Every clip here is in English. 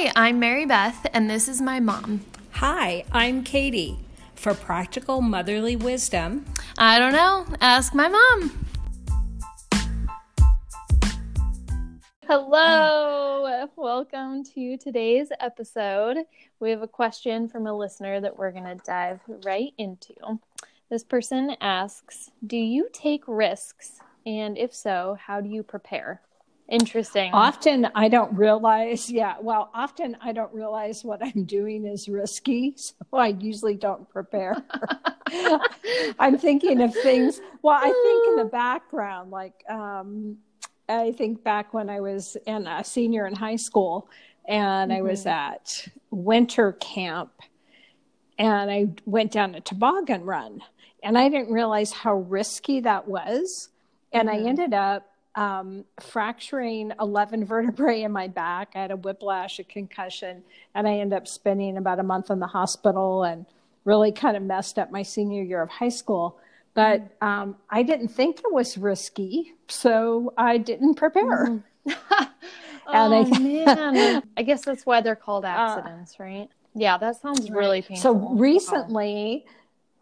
Hi, I'm Mary Beth, and this is my mom. Hi, I'm Katie. For practical motherly wisdom, I don't know. Ask my mom. Hello, welcome to today's episode. We have a question from a listener that we're going to dive right into. This person asks Do you take risks? And if so, how do you prepare? Interesting. Often I don't realize, yeah, well, often I don't realize what I'm doing is risky. So I usually don't prepare. I'm thinking of things, well, I think in the background, like, um, I think back when I was in a senior in high school and mm-hmm. I was mm-hmm. at winter camp and I went down a toboggan run and I didn't realize how risky that was. And mm-hmm. I ended up um, fracturing 11 vertebrae in my back. I had a whiplash, a concussion, and I ended up spending about a month in the hospital and really kind of messed up my senior year of high school. But um, I didn't think it was risky, so I didn't prepare. Mm-hmm. oh, I, man. I guess that's why they're called uh, accidents, uh, right? Yeah, that sounds really painful. So recently,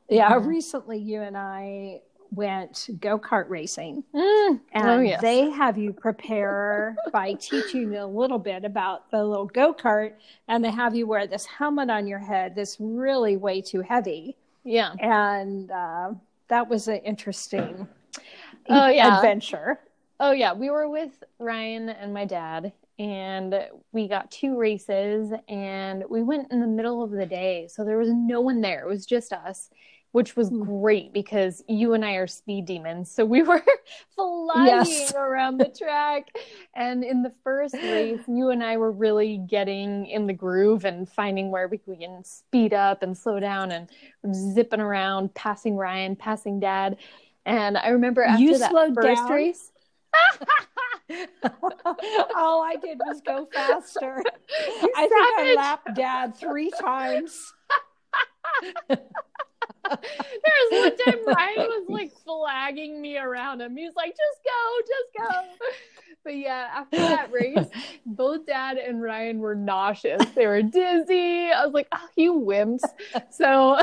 yeah, mm-hmm. recently you and I went go kart racing, mm. and oh, yes. they have you prepare by teaching you a little bit about the little go kart, and they have you wear this helmet on your head that's really way too heavy. Yeah, and uh, that was an interesting oh, yeah. adventure. Oh yeah, we were with Ryan and my dad, and we got two races, and we went in the middle of the day, so there was no one there. It was just us which was hmm. great because you and I are speed demons. So we were flying yes. around the track. And in the first race, you and I were really getting in the groove and finding where we can speed up and slow down and zipping around, passing Ryan, passing Dad. And I remember after you that first down. race. All I did was go faster. You I savage. think I lapped dad three times. There was one time Ryan was like flagging me around him. He was like, just go, just go. But yeah, after that race, both dad and Ryan were nauseous. They were dizzy. I was like, oh, you wimps. So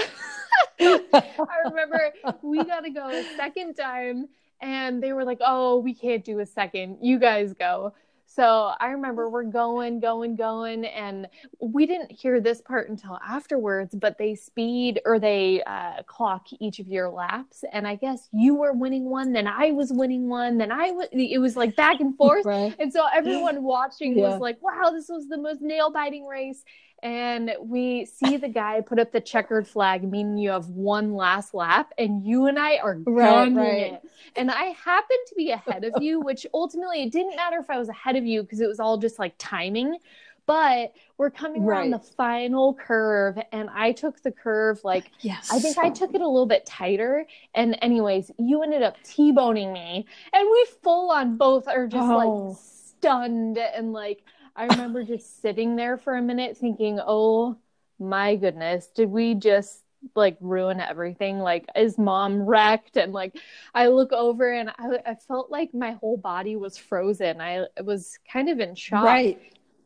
I remember we got to go a second time and they were like, oh, we can't do a second. You guys go. So I remember we're going, going, going, and we didn't hear this part until afterwards, but they speed or they uh, clock each of your laps. And I guess you were winning one, then I was winning one, then I was, it was like back and forth. right. And so everyone watching yeah. was like, wow, this was the most nail biting race and we see the guy put up the checkered flag, meaning you have one last lap, and you and I are gunning right, right. it. And I happened to be ahead of you, which ultimately it didn't matter if I was ahead of you because it was all just like timing. But we're coming right. around the final curve, and I took the curve like yes. I think I took it a little bit tighter. And anyways, you ended up t-boning me, and we full on both are just oh. like stunned and like I remember just sitting there for a minute thinking, oh my goodness, did we just like ruin everything? Like, is mom wrecked? And like, I look over and I, I felt like my whole body was frozen. I was kind of in shock. Right.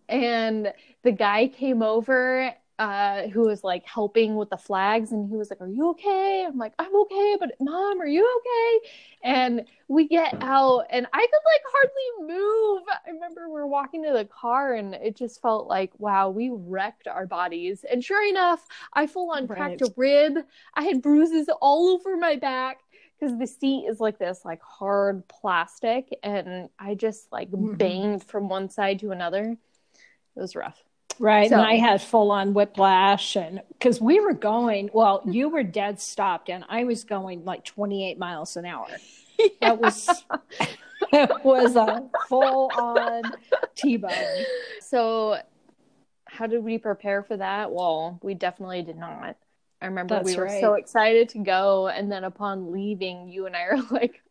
And the guy came over uh, who was like helping with the flags and he was like, Are you okay? I'm like, I'm okay, but mom, are you okay? And we get out and I could like hardly move. I remember we're walking to the car and it just felt like, wow, we wrecked our bodies. And sure enough, I full on cracked right. a rib. I had bruises all over my back because the seat is like this like hard plastic and I just like mm-hmm. banged from one side to another. It was rough. Right. So, and I had full on whiplash. And because we were going, well, you were dead stopped, and I was going like 28 miles an hour. Yeah. That was. it was a full on T-bone. So, how did we prepare for that? Well, we definitely did not. I remember That's we were right. so excited to go, and then upon leaving, you and I are like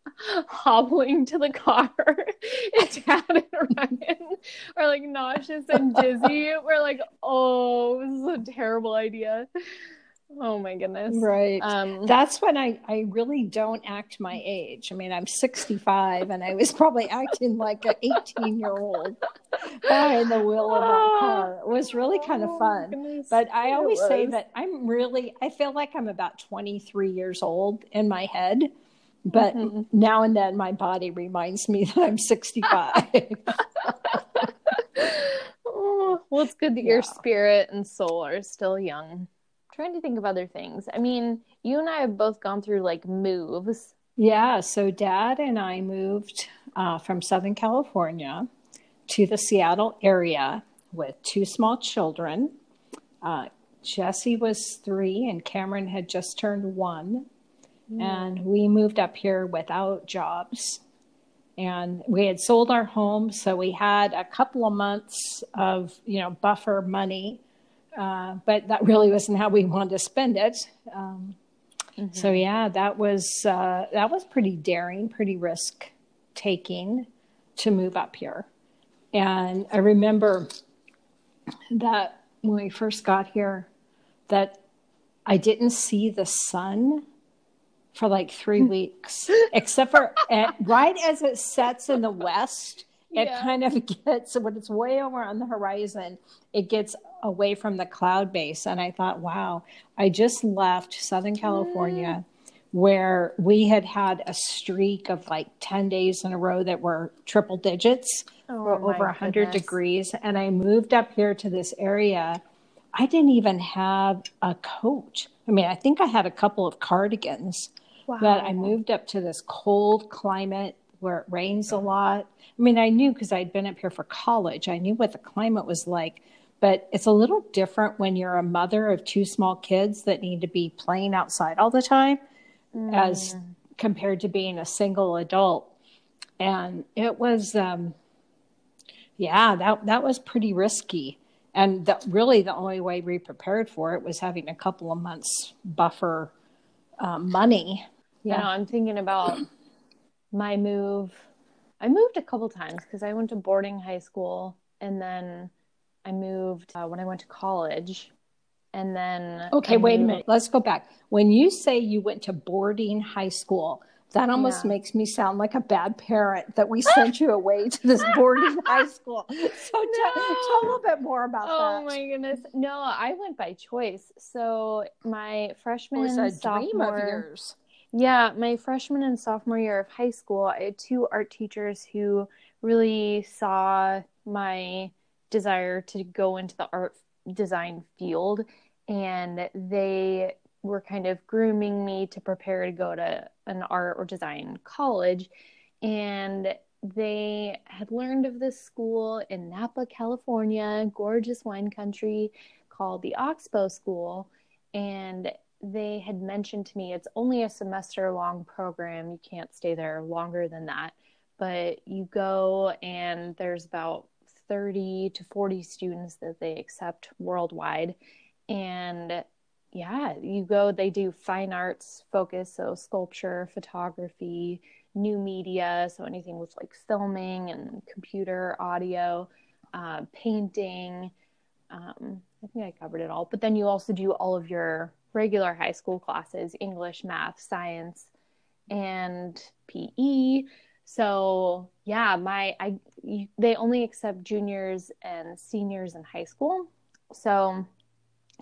hobbling to the car, and Dad and Ryan are like nauseous and dizzy. We're like, "Oh, this is a terrible idea." Oh my goodness. Right. Um, That's when I, I really don't act my age. I mean, I'm 65 and I was probably acting like an 18 year old behind the wheel of that car. It was really kind of oh fun. goodness. But I always say that I'm really, I feel like I'm about 23 years old in my head. But Mhm. now and then my body reminds me that I'm 65. Oh, well, it's good that Yeah. your spirit and soul are still young. Trying to think of other things. I mean, you and I have both gone through like moves. yeah. So dad and I moved uh, from Southern California to the Seattle area with two small children. Uh, Jesse was three and Cameron had just turned one. And we moved up here without jobs. And we had sold our home, so we had a couple of months of, you know, buffer money. Uh, but that really wasn't how we wanted to spend it. Um, So yeah, that was uh, that was pretty daring, pretty risk taking to move up here. And I remember that when we first got here, that I didn't see the sun for like three weeks, except for at, right as it sets in the west. It Yeah. kind of gets when it's way over on the horizon, it gets away from the cloud base. And I thought, wow, I just left Southern California mm. where we had had a streak of like 10 days in a row that were triple digits Oh, were over 100 goodness. degrees. And I moved up here to this area. I didn't even have a coat. I mean, I think I had a couple of cardigans, Wow. but I moved up to this cold climate where it rains a lot. I mean, I knew because I'd been up here for college, I knew what the climate was like. But it's a little different when you're a mother of two small kids that need to be playing outside all the time as Mm. compared to being a single adult. And it was, um, yeah, that that was pretty risky. And that really the only way we prepared for it was having a couple of months buffer um, money. Yeah. Yeah. I'm thinking about my move. I moved a couple times because I went to boarding high school and then I moved uh, when I went to college. And then Okay, I wait a minute. Let's go back. When you say you went to boarding high school, that almost Yeah. makes me sound like a bad parent that we sent you away to this boarding high school. So tell, tell a little bit more about Oh that. Oh my goodness. No, I went by choice. So my freshman was and a dream of sophomore yours. Yeah, my freshman and sophomore year of high school, I had two art teachers who really saw my desire to go into the art design field, and they were kind of grooming me to prepare to go to an art or design college. And they had learned of this school in Napa, California, gorgeous wine country called the Oxbow School. And they had mentioned to me it's only a semester long program. You can't stay there longer than that. But you go, and there's about 30 to 40 students that they accept worldwide. And yeah, you go, they do fine arts focus, so sculpture, photography, new media, so anything with like filming and computer, audio, uh, painting. Um, I think I covered it all. But then you also do all of your regular high school classes English, math, science, and PE. So yeah, my I they only accept juniors and seniors in high school. So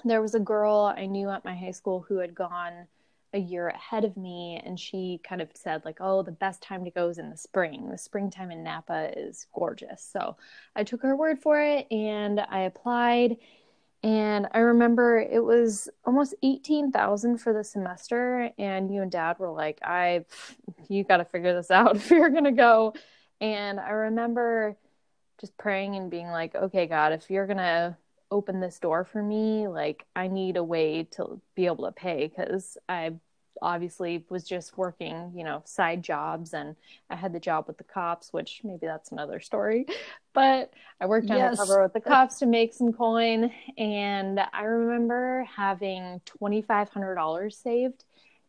there was a girl I knew at my high school who had gone a year ahead of me and she kind of said like oh the best time to go is in the spring the springtime in napa is gorgeous so i took her word for it and i applied and i remember it was almost 18000 for the semester and you and dad were like i you got to figure this out if you're going to go. And i remember just praying and being like okay god if you're going to open this door for me like i need a way to be able to pay because i obviously was just working you know side jobs and i had the job with the cops which maybe that's another story but i worked on Yes. undercover with the cops to make some coin and i remember having $2500 saved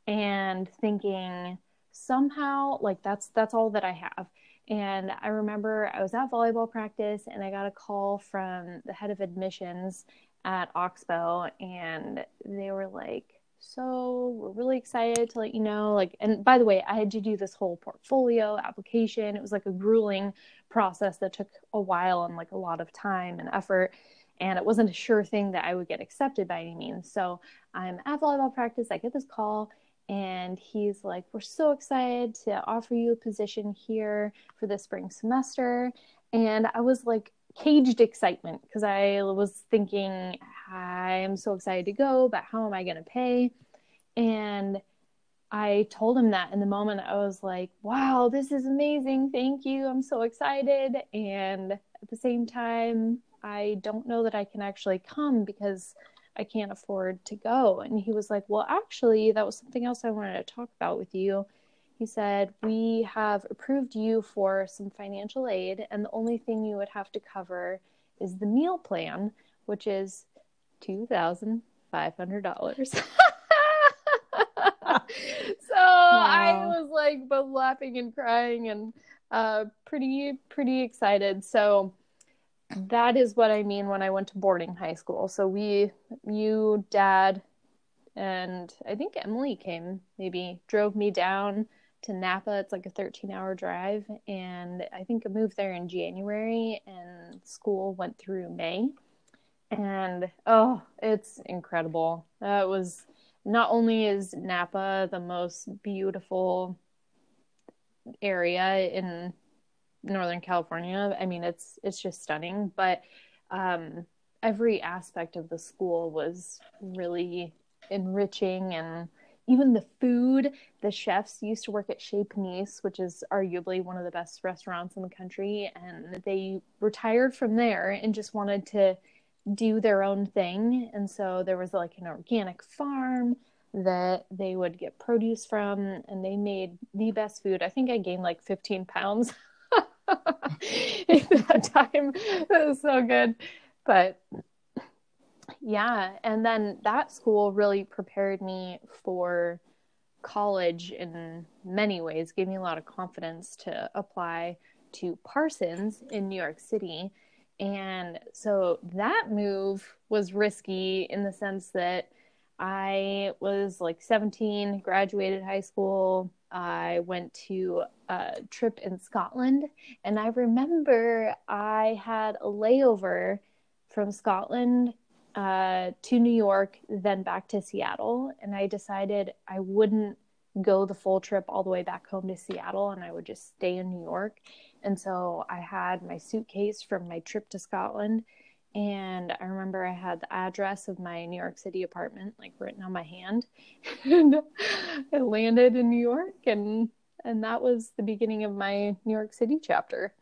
and thinking somehow like that's that's all that i have and I remember I was at volleyball practice and I got a call from the head of admissions at Oxbow, and they were like, so we're really excited to let you know like and by the way i had to do this whole portfolio application. It was like a grueling process that took a while and like a lot of time and effort and it wasn't a sure thing that i would get accepted by any means. So i'm at volleyball practice. I get this call and he's like we're so excited to offer you a position here for the spring semester. And i was like caged excitement because I was thinking, I'm so excited to go, but how am I going to pay? And I told him that in the moment. I was like, wow, this is amazing. Thank you. I'm so excited. And at the same time, I don't know that I can actually come because I can't afford to go. And he was like, well, actually, that was something else I wanted to talk about with you he said, We have approved you for some financial aid, and the only thing you would have to cover is the meal plan, which is $2,500. so wow. I was like both laughing and crying and uh, pretty, pretty excited. So that is what I mean when I went to boarding high school. So we, you, dad, and I think Emily came, maybe drove me down to Napa. It's like a 13 hour drive. And I think I moved there in January and school went through May. And oh, it's incredible. That was not only is Napa the most beautiful area in Northern California. I mean, it's it's just stunning, but um, every aspect of the school was really enriching and even the food the chefs used to work at chez panisse which is arguably one of the best restaurants in the country and they retired from there and just wanted to do their own thing and so there was like an organic farm that they would get produce from and they made the best food i think i gained like 15 pounds at that time it was so good but yeah. And then that school really prepared me for college in many ways, gave me a lot of confidence to apply to Parsons in New York City. And so that move was risky in the sense that I was like 17, graduated high school. I went to a trip in Scotland, and I remember I had a layover from Scotland uh, to New York, then back to Seattle. And I decided I wouldn't go the full trip all the way back home to Seattle and I would just stay in New York. And so I had my suitcase from my trip to Scotland. And I remember I had the address of my New York City apartment like written on my hand. and I landed in New York and and that was the beginning of my New York City chapter.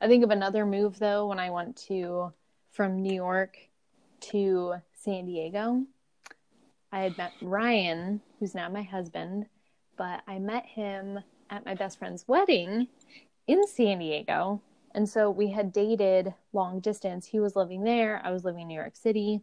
I think of another move though when I went to from New York to San Diego. I had met Ryan, who's now my husband, but I met him at my best friend's wedding in San Diego. And so we had dated long distance. He was living there, I was living in New York City.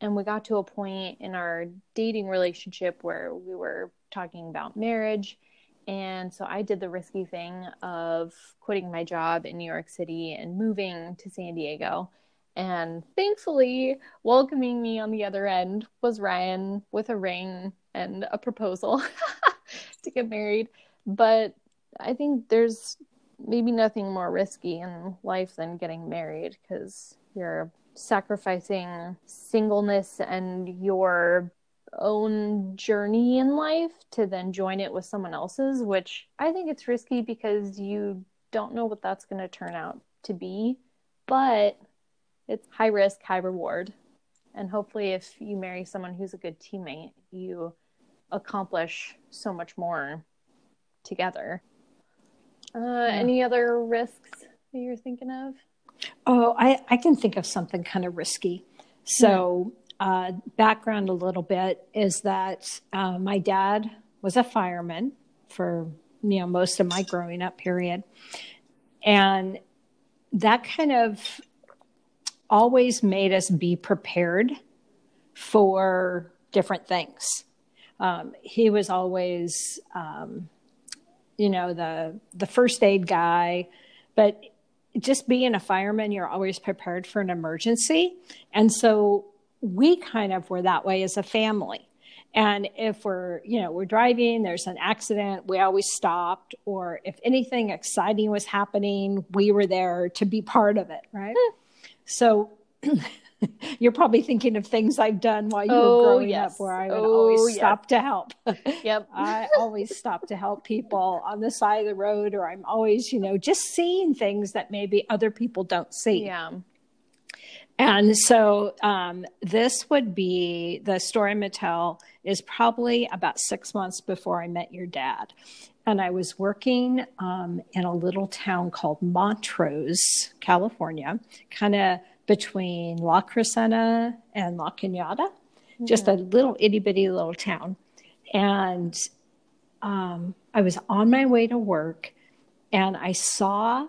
And we got to a point in our dating relationship where we were talking about marriage. And so I did the risky thing of quitting my job in New York City and moving to San Diego. And thankfully, welcoming me on the other end was Ryan with a ring and a proposal to get married. But I think there's maybe nothing more risky in life than getting married because you're sacrificing singleness and your own journey in life to then join it with someone else's, which I think it's risky because you don't know what that's going to turn out to be. But it's high risk, high reward. And hopefully, if you marry someone who's a good teammate, you accomplish so much more together. Uh, yeah. Any other risks that you're thinking of? Oh, I, I can think of something kind of risky. So, yeah. uh, background a little bit is that uh, my dad was a fireman for you know most of my growing up period, and that kind of always made us be prepared for different things. Um, he was always, um, you know, the the first aid guy, but just being a fireman, you're always prepared for an emergency. And so we kind of were that way as a family. And if we're, you know, we're driving, there's an accident, we always stopped. Or if anything exciting was happening, we were there to be part of it, right? Hmm. so you're probably thinking of things I've done while you Oh, were growing yes. up where I would Oh, always stop to help. Yep. I always stop to help people on the side of the road, or I'm always, you know, just seeing things that maybe other people don't see. Yeah. And so um, this would be the story I'm going to tell is probably about six months before I met your dad. And I was working um, in a little town called Montrose, California, kind of between La Crescenta and La Cañada, just a little itty bitty little town. And um, I was on my way to work and I saw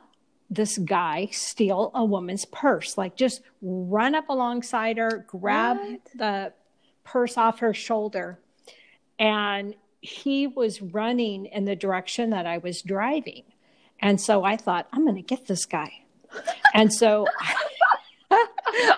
this guy steal a woman's purse, like just run up alongside her, grab What? the purse off her shoulder. And he was running in the direction that I was driving. And so I thought, I'm going to get this guy. And so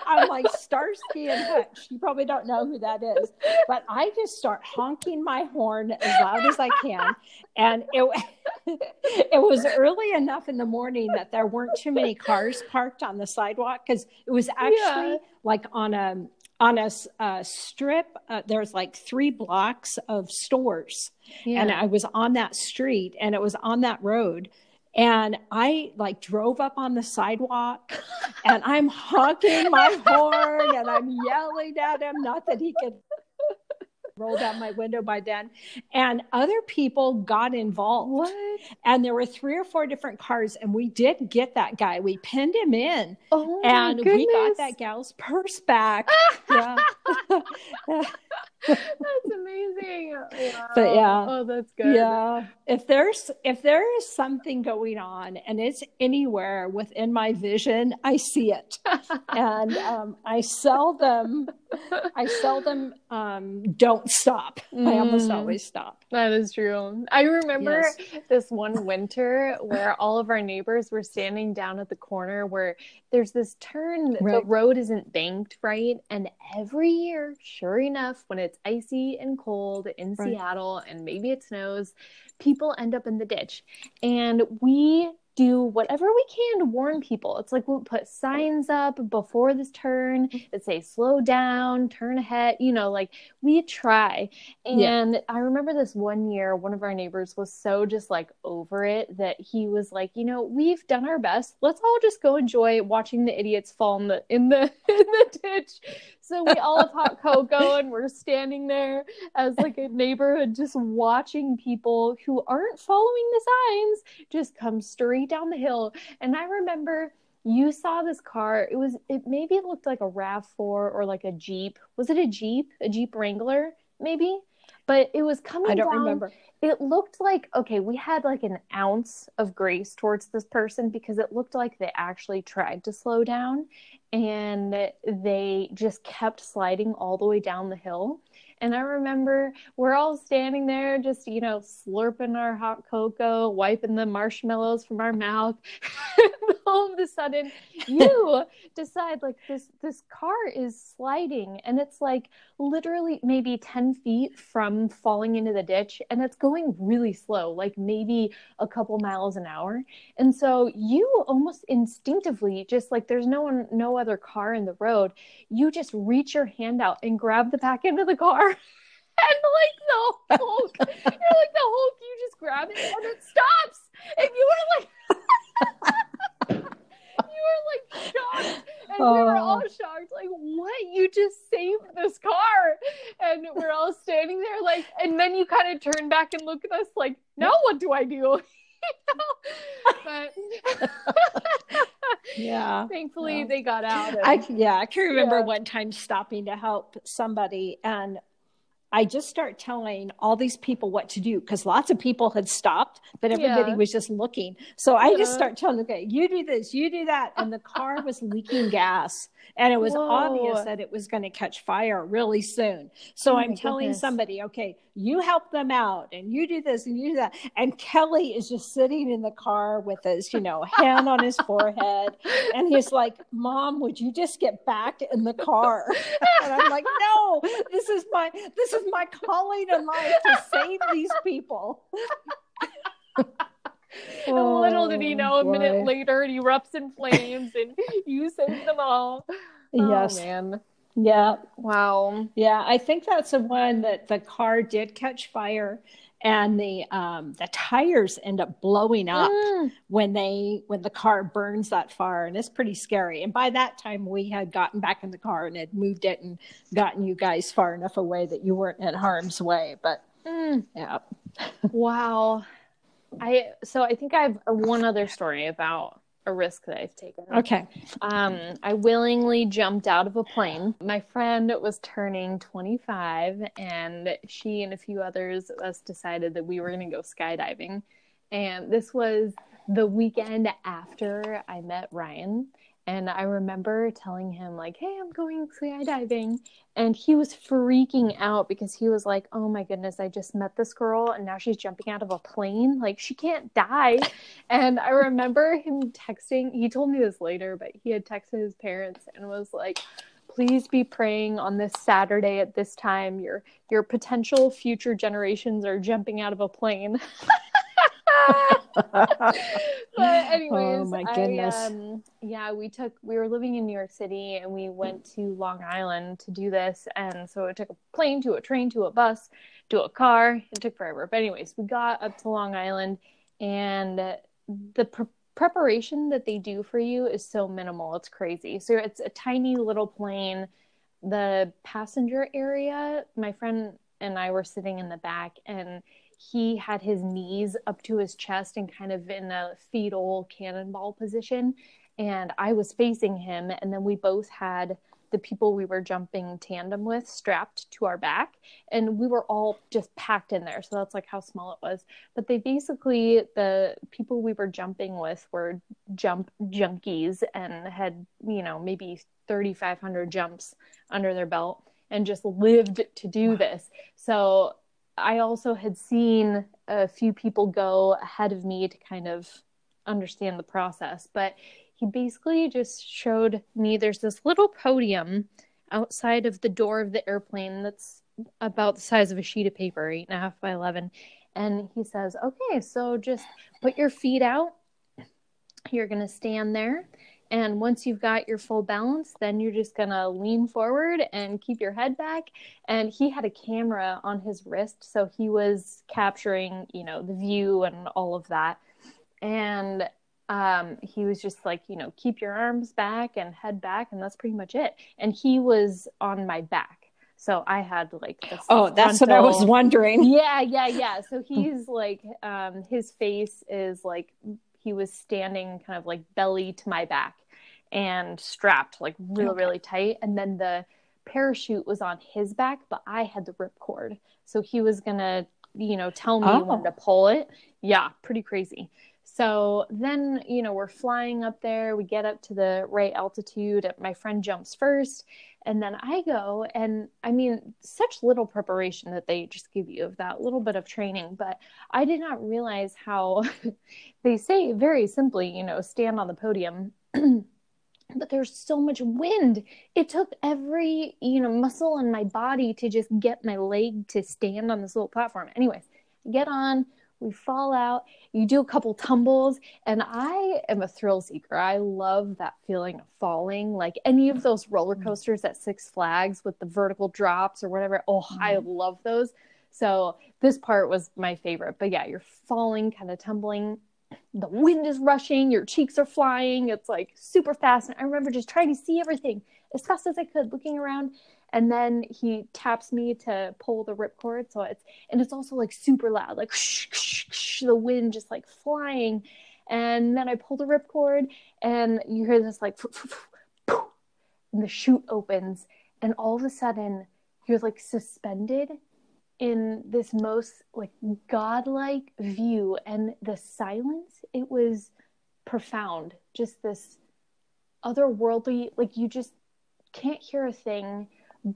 I'm like Starsky and Hutch. You probably don't know who that is, but I just start honking my horn as loud as I can. And it, it was early enough in the morning that there weren't too many cars parked on the sidewalk because it was actually Yeah. like on a on a uh, strip. Uh, there's like three blocks of stores, Yeah. and I was on that street and it was on that road. And I like drove up on the sidewalk and I'm honking my horn and I'm yelling at him. Not that he could roll down my window by then. And other people got involved. what? And there were three or four different cars, and we did get that guy. We pinned him in Oh and we got that gal's purse back. yeah. That's amazing. Wow. But yeah. Oh, that's good. Yeah. If there's if there is something going on and it's anywhere within my vision, I see it. and um, I seldom I seldom um, don't stop. I almost Mm. always stop. That is true. I remember Yes. this one winter where all of our neighbors were standing down at the corner where there's this turn, the road isn't banked right. And every year, sure enough, when it's icy and cold in Right. Seattle and maybe it snows, people end up in the ditch. And we do whatever we can to warn people. It's like we'll put signs up before this turn mm-hmm. that say slow down, turn ahead, you know, like we try. Yeah. And I remember this one year, one of our neighbors was so just like over it that he was like, you know, we've done our best. Let's all just go enjoy watching the idiots fall in the in the in the ditch. So we all have hot cocoa and we're standing there as like a neighborhood just watching people who aren't following the signs just come straight down the hill. And I remember you saw this car. It was it maybe it looked like a RAV4 or like a Jeep. Was it a Jeep? A Jeep Wrangler, maybe? But it was coming I don't down remember. it looked like okay we had like an ounce of grace towards this person because it looked like they actually tried to slow down and they just kept sliding all the way down the hill and i remember we're all standing there just you know slurping our hot cocoa wiping the marshmallows from our mouth. All of a sudden you decide like this this car is sliding and it's like literally maybe 10 feet from falling into the ditch and it's going really slow like maybe a couple miles an hour. And so you almost instinctively just like there's no one no other car in the road you just reach your hand out and grab the back end of the car and like the hulk you're like the hulk you just grab it and it stops and you were like you were like shocked and we were all Oh. shocked like what you just saved this car and we're all standing there like and then you kind of turn back and look at us like now what do i do but Yeah. thankfully Yeah. they got out and, I yeah, I can remember Yeah. one time stopping to help somebody and I just start telling all these people what to do because lots of people had stopped, but everybody Yeah. was just looking. So I just start telling okay, you do this, you do that. And the car was leaking gas. And it was Whoa. obvious that it was going to catch fire really soon. So Oh I'm telling goodness. somebody, okay, you help them out and you do this and you do that. And Kelly is just sitting in the car with his, you know, hand on his forehead. And he's like, Mom, would you just get back in the car? And I'm like, No, this is my this is my calling in life to save these people. Oh, little did he oh, know, boy. a minute later it erupts in flames and you save them all. Oh, yes. man. Yeah. Wow. Yeah, I think that's the one that the car did catch fire and the um the tires end up blowing up mm. when they when the car burns that far and it's pretty scary and by that time we had gotten back in the car and had moved it and gotten you guys far enough away that you weren't in harm's way but mm. yeah wow i so i think i have one other story about a risk that I've taken. Okay. Um, I willingly jumped out of a plane. My friend was turning 25, and she and a few others of us decided that we were going to go skydiving. And this was the weekend after I met Ryan. And I remember telling him, like, hey, I'm going skydiving. And he was freaking out because he was like, oh my goodness, I just met this girl and now she's jumping out of a plane. Like, she can't die. and I remember him texting, he told me this later, but he had texted his parents and was like, please be praying on this Saturday at this time. Your your potential future generations are jumping out of a plane. but anyways, oh my goodness. I, um, yeah, we took we were living in New York City and we went to Long Island to do this, and so it took a plane to a train to a bus to a car. It took forever, but anyways, we got up to Long Island, and the pre- preparation that they do for you is so minimal. It's crazy. So it's a tiny little plane. The passenger area, my friend and I were sitting in the back, and he had his knees up to his chest and kind of in a fetal cannonball position. And I was facing him, and then we both had the people we were jumping tandem with strapped to our back. And we were all just packed in there. So that's like how small it was. But they basically the people we were jumping with were jump junkies and had you know maybe 3500 jumps under their belt and just lived to do this. So I also had seen a few people go ahead of me to kind of understand the process, but he basically just showed me there's this little podium outside of the door of the airplane that's about the size of a sheet of paper, eight and a half by 11. And he says, okay, so just put your feet out. You're going to stand there and once you've got your full balance, then you're just going to lean forward and keep your head back. And he had a camera on his wrist. So he was capturing, you know, the view and all of that. And um, he was just like, you know, keep your arms back and head back. And that's pretty much it. And he was on my back. So I had like this. Oh, that's frontal... what I was wondering. Yeah, yeah, yeah. So he's like, um, his face is like he was standing kind of like belly to my back and strapped like really okay. really tight. And then the parachute was on his back but i had the rip cord so he was gonna you know tell me oh. when to pull it. Yeah pretty crazy. So then you know we're flying up there. We get up to the right altitude. My friend jumps first and then i go and i mean such little preparation that they just give you of that little bit of training but i did not realize how they say very simply you know stand on the podium but there's so much wind. It took every, you know, muscle in my body to just get my leg to stand on this little platform. Anyways, get on, we fall out, you do a couple tumbles, and I am a thrill seeker. I love that feeling of falling, like any of those roller mm-hmm. coasters at Six Flags with the vertical drops or whatever. Oh, mm-hmm. I love those. So this part was my favorite. But yeah, you're falling, kind of tumbling the wind is rushing, your cheeks are flying. It's like super fast. And I remember just trying to see everything as fast as I could, looking around. And then he taps me to pull the ripcord. So it's, and it's also like super loud, like shh, shh, shh, the wind just like flying. And then I pull the ripcord and you hear this like, and the chute opens. And all of a sudden, you're like suspended in this most like godlike view and the silence it was profound just this otherworldly like you just can't hear a thing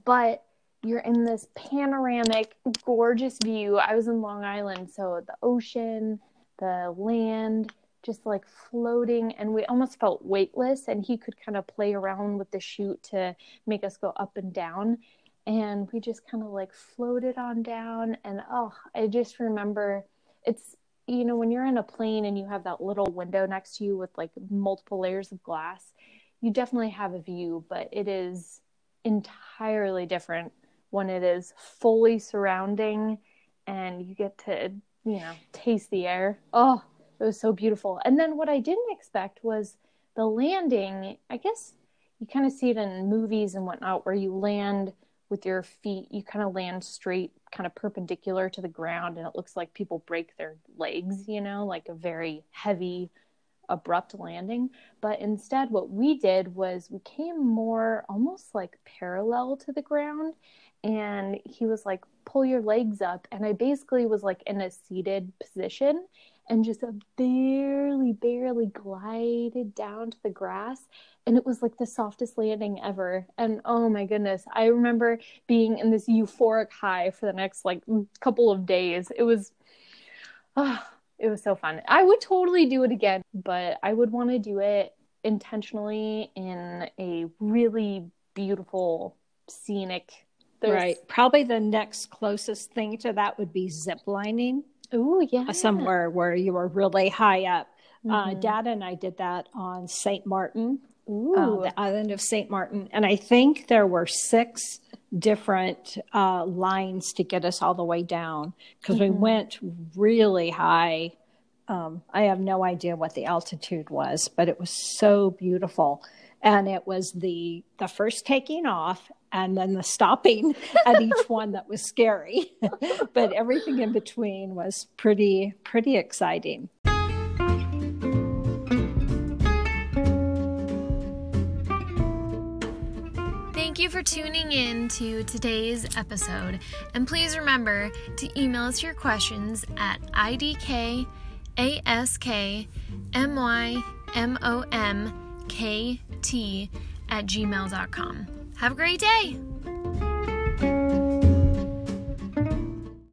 but you're in this panoramic, gorgeous view. I was in Long Island, so the ocean, the land, just like floating, and we almost felt weightless. And he could kind of play around with the chute to make us go up and down. And we just kind of like floated on down. And oh, I just remember it's, you know, when you're in a plane and you have that little window next to you with like multiple layers of glass, you definitely have a view, but it is entirely different when it is fully surrounding and you get to, you know, taste the air. Oh, it was so beautiful. And then what I didn't expect was the landing. I guess you kind of see it in movies and whatnot where you land with your feet, you kind of land straight, kind of perpendicular to the ground, and it looks like people break their legs, you know, like a very heavy, abrupt landing. But instead, what we did was we came more almost like parallel to the ground and he was like pull your legs up and i basically was like in a seated position and just barely barely glided down to the grass and it was like the softest landing ever and oh my goodness i remember being in this euphoric high for the next like couple of days it was oh, it was so fun i would totally do it again but i would want to do it intentionally in a really beautiful scenic there's... Right. Probably the next closest thing to that would be zip lining. Oh, yeah. Somewhere where you are really high up. Uh, mm-hmm. Uh, Dad and I did that on St. Martin, uh, the island of St. Martin. And I think there were six different uh, lines to get us all the way down because mm-hmm. we went really high. Um, I have no idea what the altitude was, but it was so beautiful and it was the the first taking off and then the stopping at each one that was scary but everything in between was pretty pretty exciting you for tuning in to today's episode. And please remember to email us your questions at idkaskmymom kt at gmail.com. Have a great day!